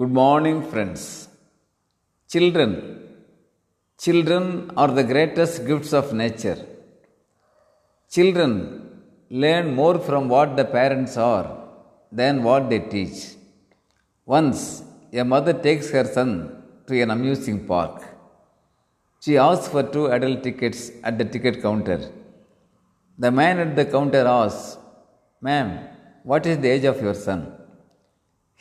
Good morning, friends. Children. Children are the greatest gifts of nature. Children learn more from what the parents are than what they teach. Once, a mother takes her son to an amusing park. She asks for two adult tickets at the ticket counter. The man at the counter asks, Ma'am, what is the age of your son?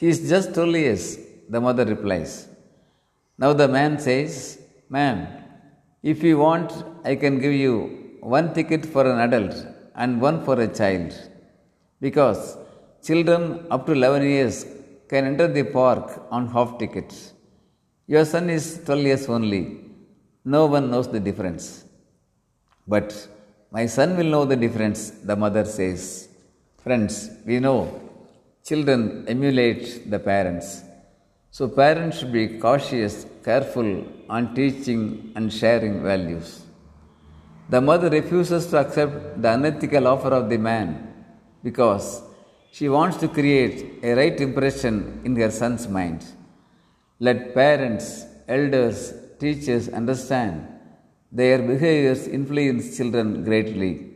He is just 12 years, the mother replies. Now the man says, Ma'am, if you want, I can give you one ticket for an adult and one for a child. Because children up to 11 years can enter the park on half tickets. Your son is 12 years only. No one knows the difference. But my son will know the difference, the mother says. Friends, we know children emulate the parents. So, parents should be cautious, careful on teaching and sharing values. The mother refuses to accept the unethical offer of the man because she wants to create a right impression in her son's mind. Let parents, elders, teachers understand their behaviors influence children greatly.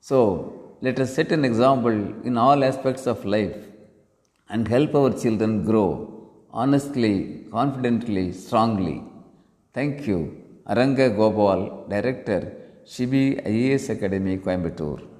So, let us set an example in all aspects of life and help our children grow honestly, confidently, strongly. Thank you. Aranga Gopal, Director, Shibi IAS Academy, Coimbatore.